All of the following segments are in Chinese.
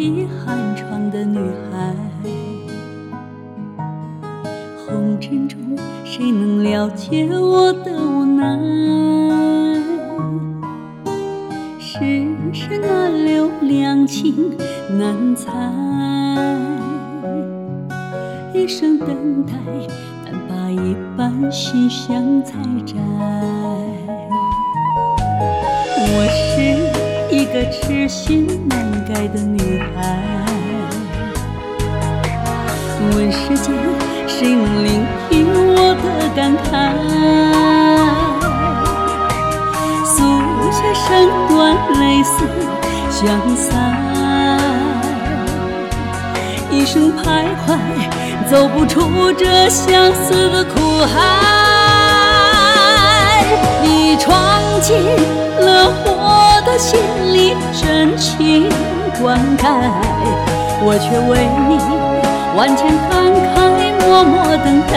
披寒窗的女孩。红尘中，谁能了解我的无奈？世事难留，两情难猜。一生等待，但把一半心香采摘。我是个痴心难改的女孩，问世间谁能聆听我的感慨？诉写身段，泪丝相散，一生徘徊，走不出这相思的苦海。你闯进的心里，真情灌溉，我却为你万千感慨，默默等待。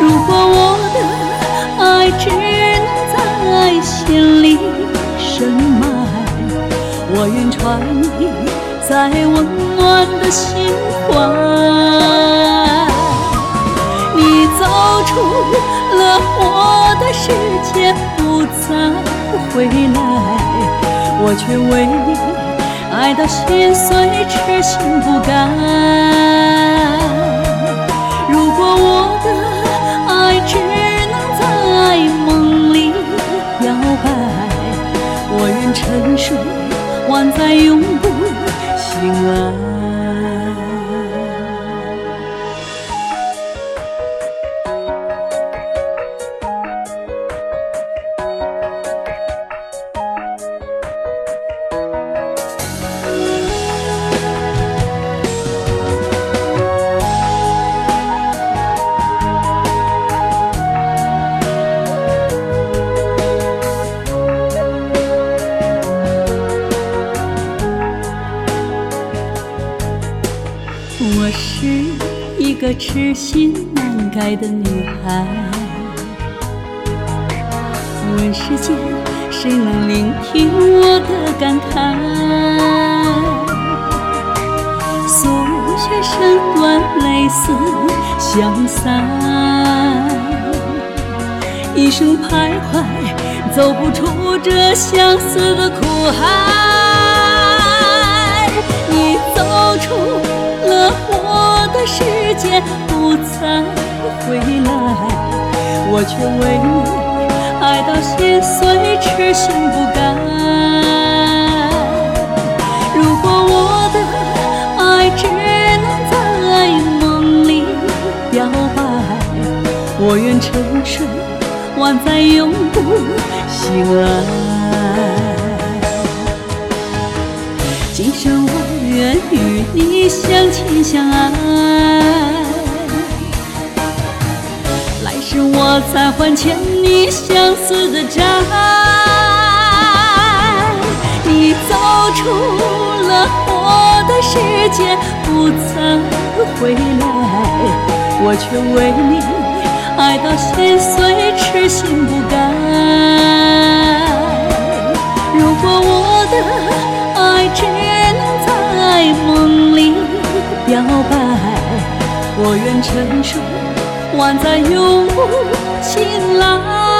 如果我的爱只能在心里深埋，我愿传你在温暖的心怀。你走出了我的世界，不再回来，我却为你爱到心碎，痴心不改。如果我的爱只能在梦里表白，我愿沉睡，万载永我是一个痴心难改的女孩，问世间谁能聆听我的感慨？素雪身段，泪丝相散，一生徘徊，走不出这相思的苦海。的世界，不再回来，我却为你爱到心碎，痴心不改。如果我的爱只能在梦里表白，我愿沉睡，万载永不醒来。相亲相爱，来世我再还欠你相思的债。你走出了我的世界，不曾回来，我却为你爱到心碎，痴心。沉睡，万载永不醒来。